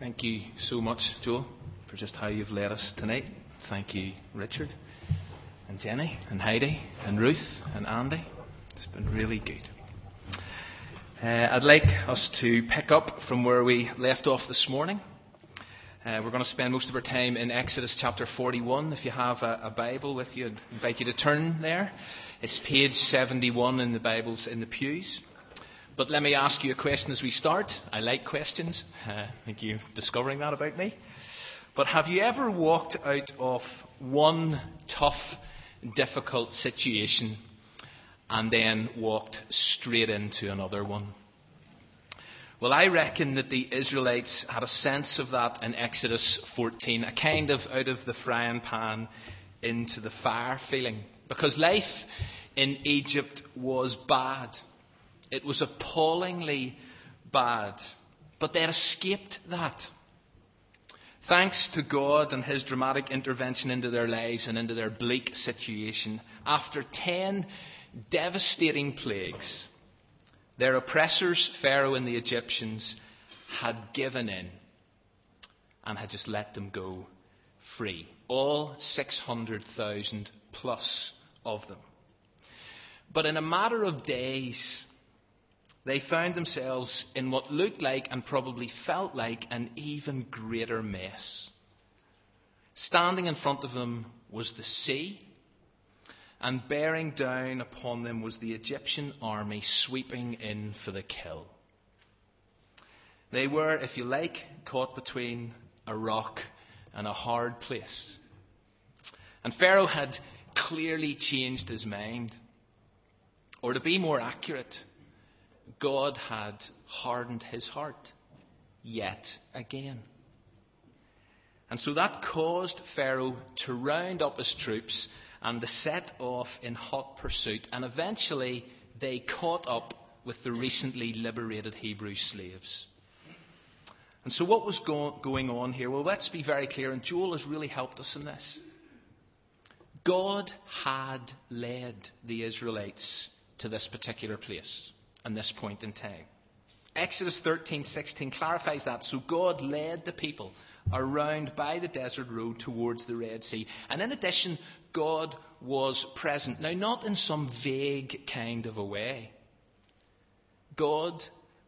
Thank you so much, Joel, for just how you've led us tonight. Thank you, Richard, and Jenny, and Heidi, and Ruth, and Andy. It's been really good. Uh, I'd like us to pick up from where we left off this morning. Uh, we're going to spend most of our time in Exodus chapter 41. If you have a, a Bible with you, I'd invite you to turn there. It's page 71 in the Bibles in the pews. But let me ask you a question as we start. I like questions. Uh, think you're discovering that about me. But have you ever walked out of one tough, difficult situation and then walked straight into another one? Well, I reckon that the Israelites had a sense of that in Exodus 14, a kind of out of the frying pan into the fire feeling. Because life in Egypt was bad. It was appallingly bad. But they escaped that. Thanks to God and His dramatic intervention into their lives and into their bleak situation, after ten devastating plagues, their oppressors, Pharaoh and the Egyptians, had given in and had just let them go free. All 600,000 plus of them. But in a matter of days, they found themselves in what looked like and probably felt like an even greater mess. Standing in front of them was the sea, and bearing down upon them was the Egyptian army sweeping in for the kill. They were, if you like, caught between a rock and a hard place. And Pharaoh had clearly changed his mind. Or to be more accurate, God had hardened his heart yet again. And so that caused Pharaoh to round up his troops and to set off in hot pursuit. And eventually they caught up with the recently liberated Hebrew slaves. And so, what was go- going on here? Well, let's be very clear, and Joel has really helped us in this. God had led the Israelites to this particular place and this point in time. Exodus 13:16 clarifies that. So God led the people around by the desert road towards the Red Sea. And in addition, God was present. Now, not in some vague kind of a way. God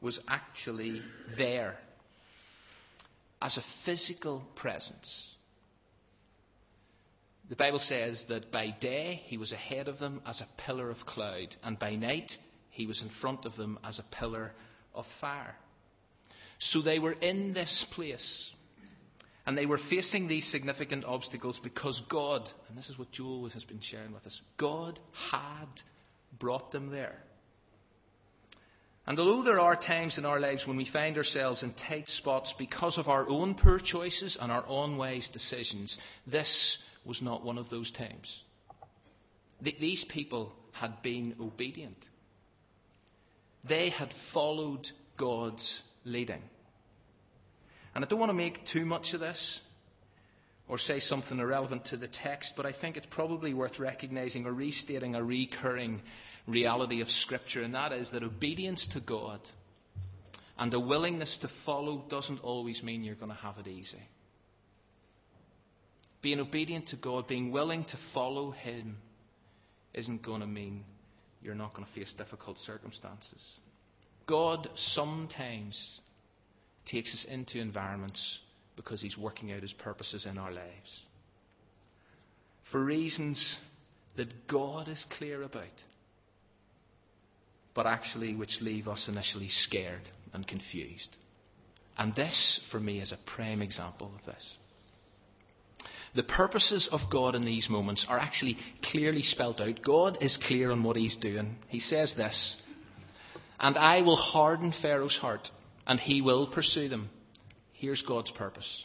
was actually there as a physical presence. The Bible says that by day he was ahead of them as a pillar of cloud, and by night he was in front of them as a pillar of fire. So they were in this place. And they were facing these significant obstacles because God, and this is what Joel has been sharing with us, God had brought them there. And although there are times in our lives when we find ourselves in tight spots because of our own poor choices and our own wise decisions, this was not one of those times. These people had been obedient. They had followed God's leading. And I don't want to make too much of this or say something irrelevant to the text, but I think it's probably worth recognizing or restating a recurring reality of Scripture, and that is that obedience to God and a willingness to follow doesn't always mean you're going to have it easy. Being obedient to God, being willing to follow Him, isn't going to mean you're not going to face difficult circumstances. God sometimes takes us into environments because He's working out His purposes in our lives. For reasons that God is clear about, but actually which leave us initially scared and confused. And this, for me, is a prime example of this. The purposes of God in these moments are actually clearly spelt out. God is clear on what He's doing. He says this And I will harden Pharaoh's heart, and he will pursue them. Here's God's purpose.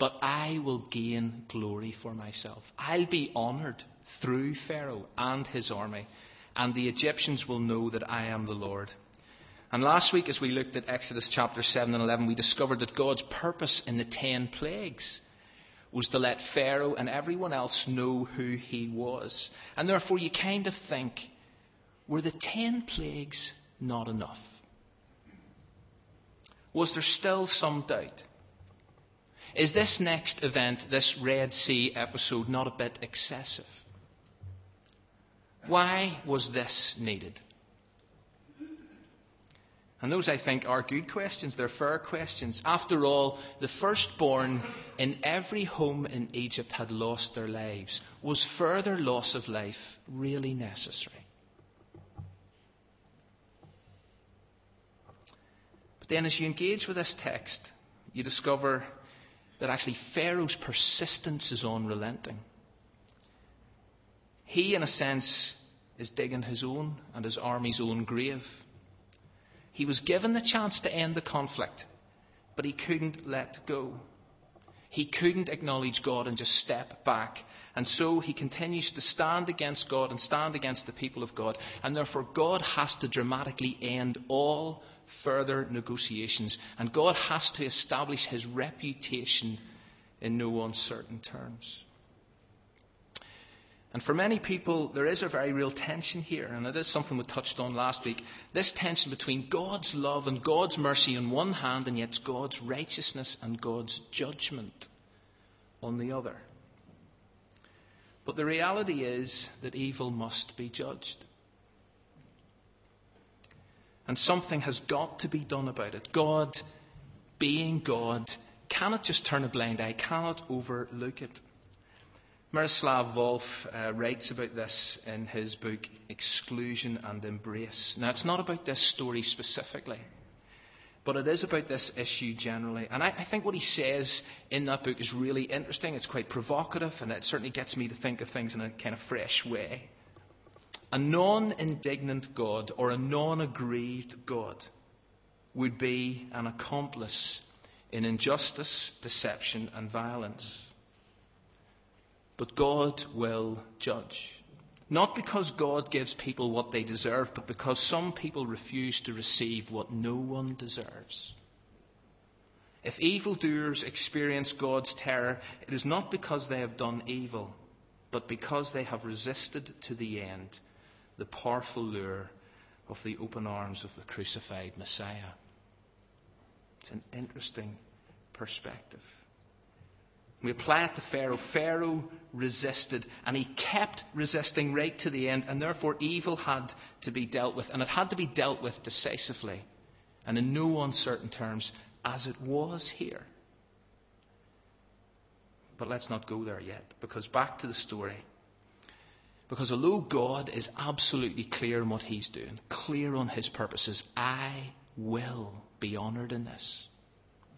But I will gain glory for myself. I'll be honored through Pharaoh and his army, and the Egyptians will know that I am the Lord. And last week, as we looked at Exodus chapter 7 and 11, we discovered that God's purpose in the ten plagues was to let Pharaoh and everyone else know who he was. And therefore, you kind of think, were the ten plagues not enough? Was there still some doubt? Is this next event, this Red Sea episode, not a bit excessive? Why was this needed? And those, I think, are good questions. They're fair questions. After all, the firstborn in every home in Egypt had lost their lives. Was further loss of life really necessary? But then, as you engage with this text, you discover that actually Pharaoh's persistence is unrelenting. He, in a sense, is digging his own and his army's own grave. He was given the chance to end the conflict, but he couldn't let go. He couldn't acknowledge God and just step back. And so he continues to stand against God and stand against the people of God. And therefore, God has to dramatically end all further negotiations. And God has to establish his reputation in no uncertain terms. And for many people, there is a very real tension here, and it is something we touched on last week. This tension between God's love and God's mercy on one hand, and yet God's righteousness and God's judgment on the other. But the reality is that evil must be judged. And something has got to be done about it. God, being God, cannot just turn a blind eye, cannot overlook it. Miroslav Volf uh, writes about this in his book Exclusion and Embrace. Now, it's not about this story specifically, but it is about this issue generally. And I, I, think what he says in that book is really interesting. It's quite provocative, and it certainly gets me to think of things in a kind of fresh way. A non indignant God or a non aggrieved God would be an accomplice in injustice, deception, and violence. But God will judge. Not because God gives people what they deserve, but because some people refuse to receive what no one deserves. If evildoers experience God's terror, it is not because they have done evil, but because they have resisted to the end the powerful lure of the open arms of the crucified Messiah. It's an interesting perspective. We apply it to Pharaoh. Pharaoh resisted, and he kept resisting right to the end, and therefore evil had to be dealt with, and it had to be dealt with decisively, and in no uncertain terms, as it was here. But let's not go there yet, because back to the story. Because although God is absolutely clear on what he's doing, clear on his purposes, I will be honoured in this.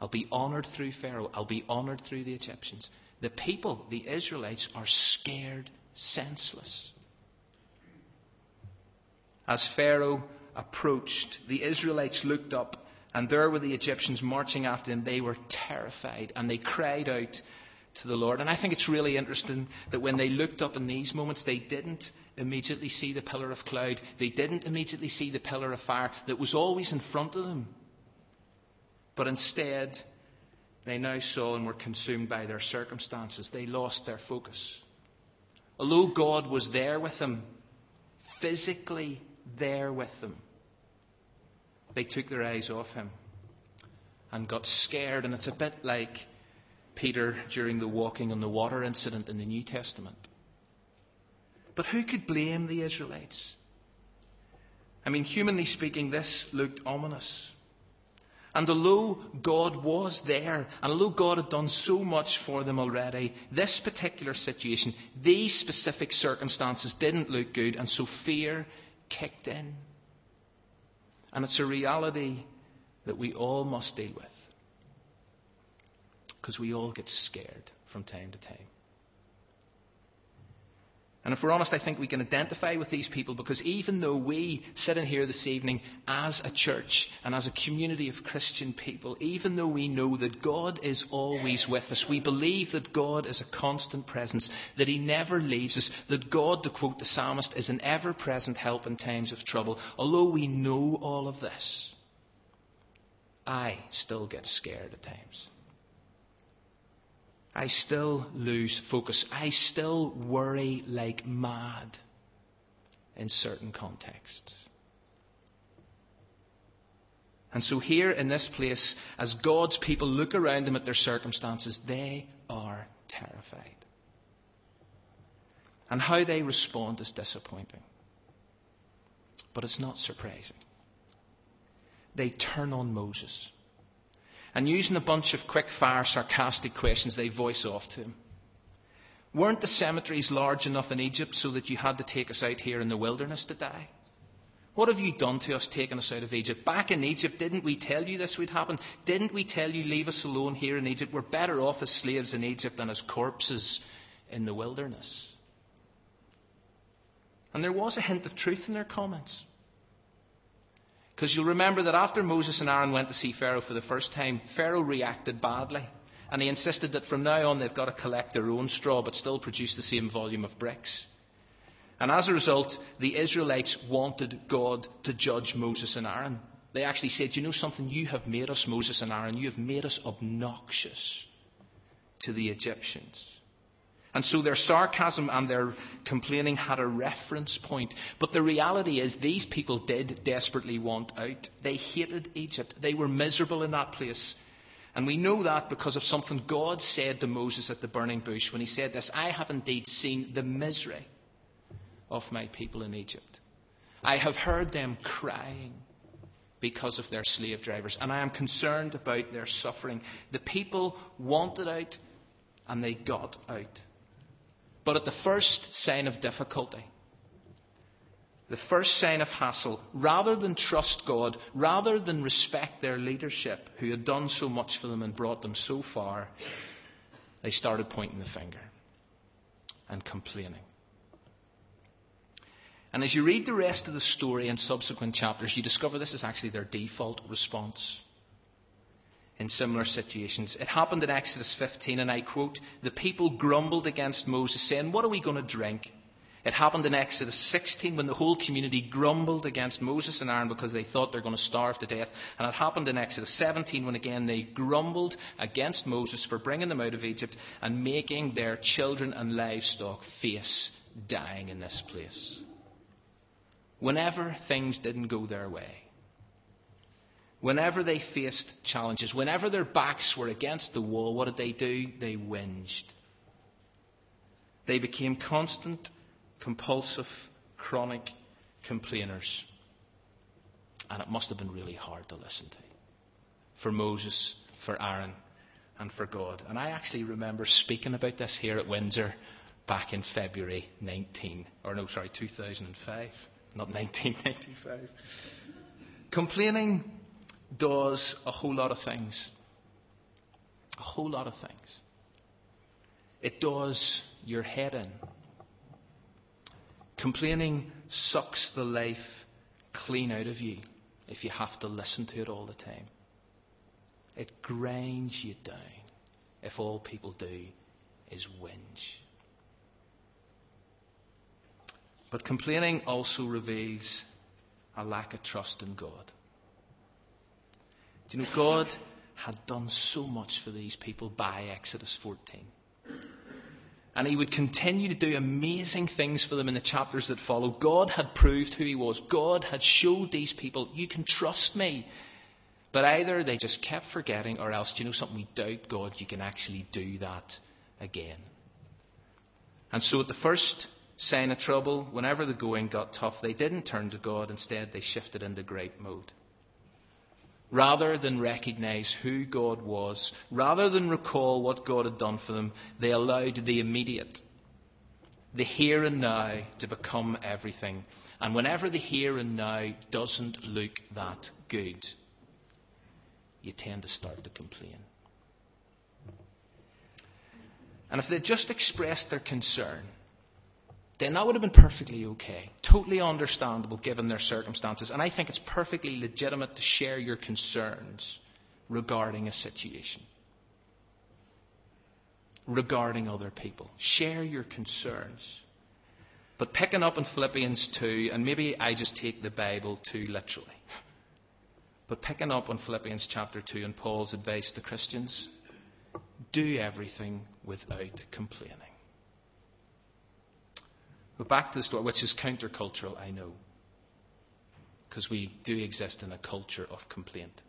I'll be honored through Pharaoh. I'll be honored through the Egyptians. The people, the Israelites, are scared senseless. As Pharaoh approached, the Israelites looked up, and there were the Egyptians marching after them. They were terrified, and they cried out to the Lord. And I think it's really interesting that when they looked up in these moments, they didn't immediately see the pillar of cloud. They didn't immediately see the pillar of fire that was always in front of them. But instead, they now saw and were consumed by their circumstances. They lost their focus. Although God was there with them, physically there with them, they took their eyes off Him and got scared. And it's a bit like Peter during the walking on the water incident in the New Testament. But who could blame the Israelites? I mean, humanly speaking, this looked ominous. And although God was there, and although God had done so much for them already, this particular situation, these specific circumstances didn't look good, and so fear kicked in. And it's a reality that we all must deal with. Because we all get scared from time to time. And if we're honest, I think we can identify with these people because even though we sit in here this evening as a church and as a community of Christian people, even though we know that God is always with us, we believe that God is a constant presence, that He never leaves us, that God, to quote the psalmist, is an ever present help in times of trouble. Although we know all of this, I still get scared at times. I still lose focus. I still worry like mad in certain contexts. And so, here in this place, as God's people look around them at their circumstances, they are terrified. And how they respond is disappointing. But it's not surprising. They turn on Moses. And using a bunch of quick fire, sarcastic questions, they voice off to him. Weren't the cemeteries large enough in Egypt so that you had to take us out here in the wilderness to die? What have you done to us taking us out of Egypt? Back in Egypt, didn't we tell you this would happen? Didn't we tell you leave us alone here in Egypt? We're better off as slaves in Egypt than as corpses in the wilderness. And there was a hint of truth in their comments. Because you'll remember that after Moses and Aaron went to see Pharaoh for the first time, Pharaoh reacted badly. And he insisted that from now on they've got to collect their own straw but still produce the same volume of bricks. And as a result, the Israelites wanted God to judge Moses and Aaron. They actually said, You know something? You have made us, Moses and Aaron, you have made us obnoxious to the Egyptians. And so their sarcasm and their complaining had a reference point. But the reality is, these people did desperately want out. They hated Egypt. They were miserable in that place. And we know that because of something God said to Moses at the burning bush when he said this I have indeed seen the misery of my people in Egypt. I have heard them crying because of their slave drivers, and I am concerned about their suffering. The people wanted out, and they got out. But at the first sign of difficulty, the first sign of hassle, rather than trust God, rather than respect their leadership, who had done so much for them and brought them so far, they started pointing the finger and complaining. And as you read the rest of the story in subsequent chapters, you discover this is actually their default response in similar situations. It happened in Exodus 15, and I quote, The people grumbled against Moses, saying, What are we going to drink? It happened in Exodus 16 when the whole community grumbled against Moses and Aaron because they thought they're going to starve to death. And it happened in Exodus 17 when again they grumbled against Moses for bringing them out of Egypt and making their children and livestock face dying in this place. Whenever things didn't go their way, whenever they faced challenges, whenever their backs were against the wall, what did they do? They whinged. They became constant compulsive, chronic complainers. And it must have been really hard to listen to for Moses, for Aaron, and for God. And I actually remember speaking about this here at Windsor back in February 19, or no, sorry, 2005, not 1995. Complaining does a whole lot of things. A whole lot of things. It does your head in. Complaining sucks the life clean out of you if you have to listen to it all the time. It grinds you down if all people do is whinge. But complaining also reveals a lack of trust in God. Do you know, God had done so much for these people by Exodus 14. And he would continue to do amazing things for them in the chapters that follow. God had proved who he was. God had showed these people, you can trust me. But either they just kept forgetting, or else, do you know something? We doubt God, you can actually do that again. And so at the first sign of trouble, whenever the going got tough, they didn't turn to God. Instead, they shifted into gripe mode. Rather than recognize who God was, rather than recall what God had done for them, they allowed the immediate, the here and now, to become everything. And whenever the here and now doesn't look that good, you tend to start to complain. And if they just expressed their concern, then that would have been perfectly okay. Totally understandable given their circumstances. And I think it's perfectly legitimate to share your concerns regarding a situation, regarding other people. Share your concerns. But picking up in Philippians 2, and maybe I just take the Bible too literally, but picking up on Philippians chapter 2 and Paul's advice to Christians do everything without complaining. But back to the story, which is countercultural, I know. Because we do exist in a culture of complaint.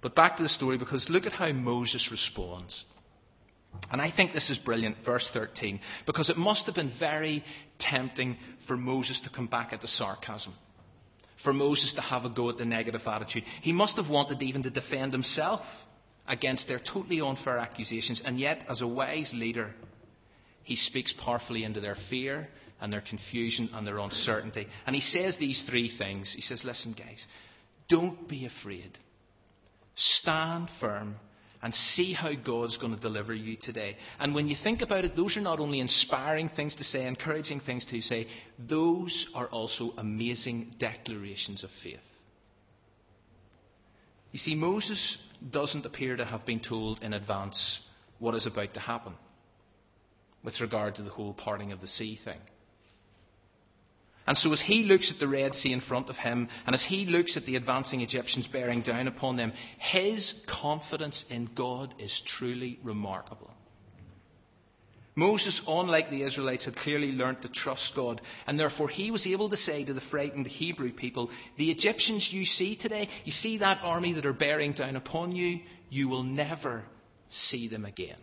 But back to the story because look at how Moses responds. And I think this is brilliant, verse 13, because it must have been very tempting for Moses to come back at the sarcasm, for Moses to have a go at the negative attitude. He must have wanted even to defend himself against their totally unfair accusations, and yet, as a wise leader, he speaks powerfully into their fear and their confusion and their uncertainty. And he says these three things. He says, Listen, guys, don't be afraid. Stand firm and see how God's going to deliver you today. And when you think about it, those are not only inspiring things to say, encouraging things to say, those are also amazing declarations of faith. You see, Moses doesn't appear to have been told in advance what is about to happen with regard to the whole parting of the sea thing. And so, as he looks at the Red Sea in front of him, and as he looks at the advancing Egyptians bearing down upon them, his confidence in God is truly remarkable. Moses, unlike the Israelites, had clearly learnt to trust God, and therefore he was able to say to the frightened Hebrew people, The Egyptians you see today, you see that army that are bearing down upon you, you will never see them again.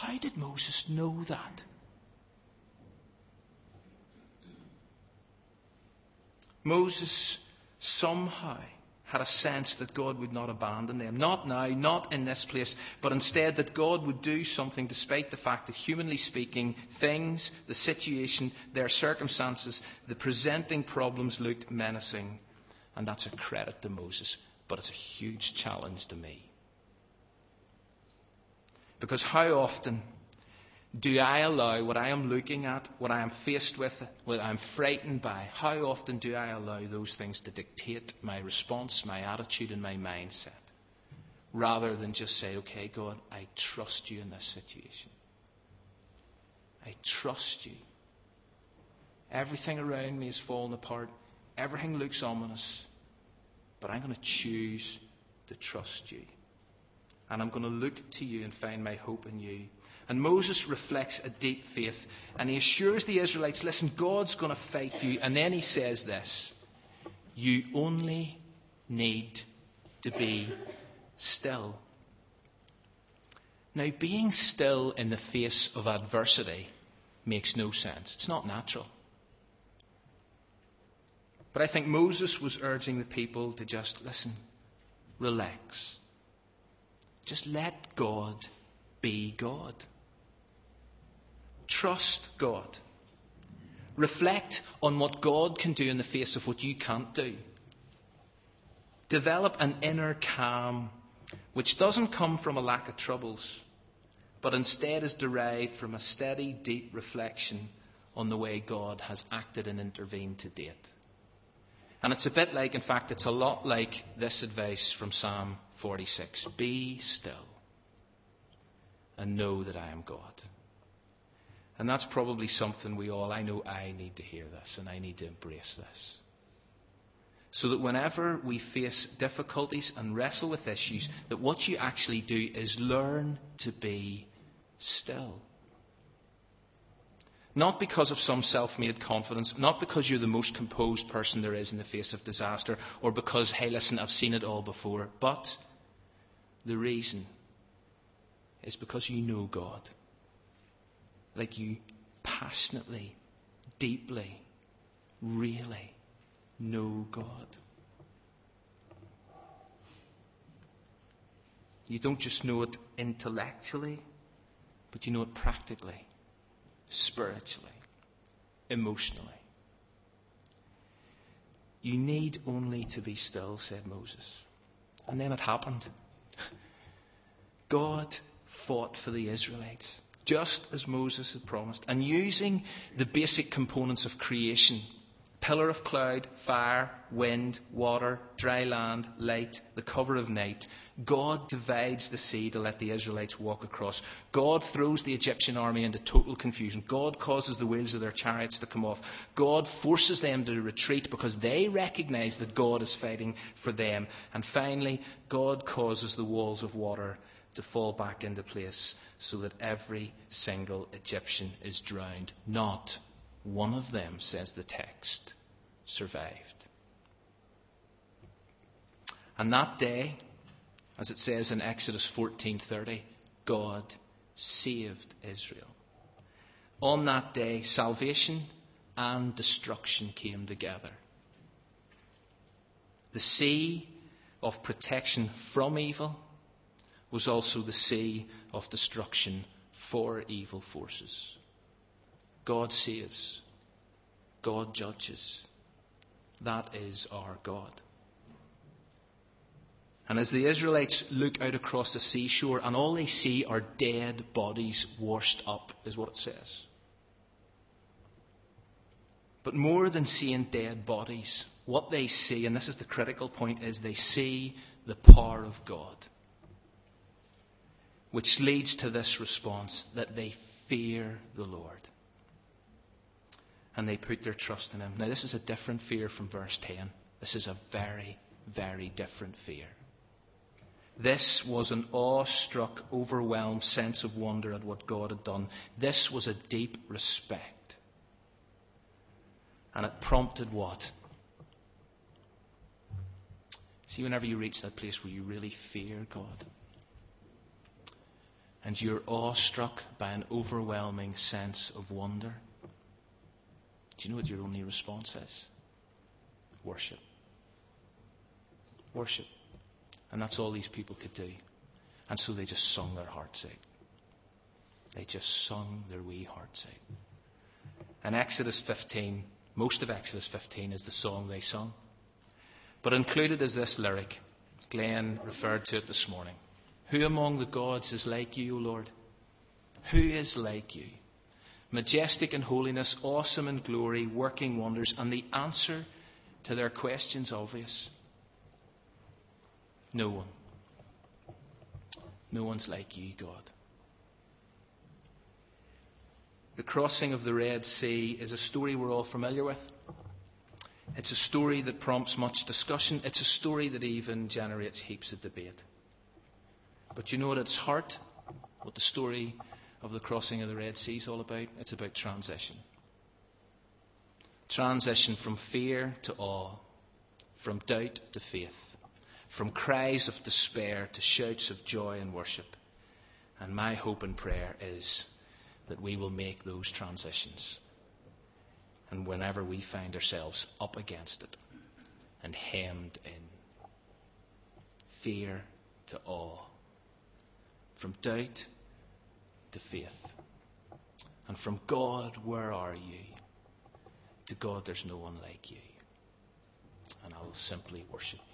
How did Moses know that? Moses somehow had a sense that God would not abandon them. Not now, not in this place, but instead that God would do something despite the fact that, humanly speaking, things, the situation, their circumstances, the presenting problems looked menacing. And that's a credit to Moses, but it's a huge challenge to me. Because how often do I allow what I am looking at, what I am faced with, what I am frightened by, how often do I allow those things to dictate my response, my attitude, and my mindset? Rather than just say, okay, God, I trust you in this situation. I trust you. Everything around me is falling apart. Everything looks ominous. But I'm going to choose to trust you. And I'm going to look to you and find my hope in you. And Moses reflects a deep faith. And he assures the Israelites listen, God's going to fight for you. And then he says this You only need to be still. Now, being still in the face of adversity makes no sense. It's not natural. But I think Moses was urging the people to just listen, relax. Just let God be God. Trust God. Reflect on what God can do in the face of what you can't do. Develop an inner calm which doesn't come from a lack of troubles, but instead is derived from a steady, deep reflection on the way God has acted and intervened to date. And it's a bit like, in fact, it's a lot like this advice from Psalm 46 Be still and know that I am God. And that's probably something we all, I know I need to hear this and I need to embrace this. So that whenever we face difficulties and wrestle with issues, that what you actually do is learn to be still. Not because of some self made confidence, not because you're the most composed person there is in the face of disaster, or because, hey, listen, I've seen it all before, but the reason is because you know God like you passionately, deeply, really know God. You don't just know it intellectually, but you know it practically, spiritually, emotionally. You need only to be still, said Moses. And then it happened. God fought for the Israelites just as Moses had promised, and using the basic components of creation pillar of cloud, fire, wind, water, dry land, light, the cover of night. God divides the sea to let the Israelites walk across. God throws the Egyptian army into total confusion. God causes the wheels of their chariots to come off. God forces them to retreat because they recognize that God is fighting for them. And finally, God causes the walls of water to fall back into place so that every single Egyptian is drowned. Not one of them, says the text, survived. And that day, as it says in Exodus 14:30, God saved Israel. On that day, salvation and destruction came together. The sea of protection from evil was also the sea of destruction for evil forces. God saves, God judges. That is our God. And as the Israelites look out across the seashore, and all they see are dead bodies washed up, is what it says. But more than seeing dead bodies, what they see, and this is the critical point, is they see the power of God. Which leads to this response that they fear the Lord. And they put their trust in Him. Now, this is a different fear from verse 10. This is a very, very different fear. This was an awe-struck, overwhelmed sense of wonder at what God had done. This was a deep respect. And it prompted what? See, whenever you reach that place where you really fear God, and you're awestruck by an overwhelming sense of wonder, do you know what your only response is? Worship. Worship. And that's all these people could do. And so they just sung their hearts out. They just sung their wee hearts out. And Exodus 15, most of Exodus 15 is the song they sung. But included is this lyric. Glenn referred to it this morning. Who among the gods is like you, O Lord? Who is like you? Majestic in holiness, awesome in glory, working wonders. And the answer to their question's obvious. No one. No one's like you, God. The crossing of the Red Sea is a story we're all familiar with. It's a story that prompts much discussion. It's a story that even generates heaps of debate. But you know what its heart, what the story of the crossing of the Red Sea is all about? It's about transition. Transition from fear to awe, from doubt to faith from cries of despair to shouts of joy and worship. And my hope and prayer is that we will make those transitions. And whenever we find ourselves up against it and hemmed in, fear to awe, from doubt to faith, and from God, where are you? to God, there's no one like you. And I will simply worship you.